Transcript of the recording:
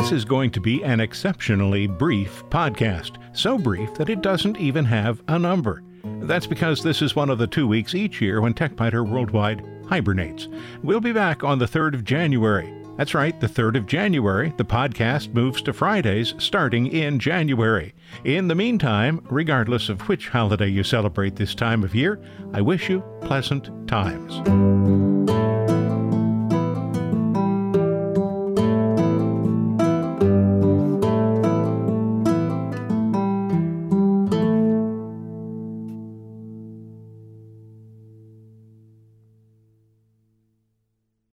This is going to be an exceptionally brief podcast, so brief that it doesn't even have a number. That's because this is one of the two weeks each year when TechByter Worldwide hibernates. We'll be back on the 3rd of January. That's right, the 3rd of January, the podcast moves to Fridays starting in January. In the meantime, regardless of which holiday you celebrate this time of year, I wish you pleasant times.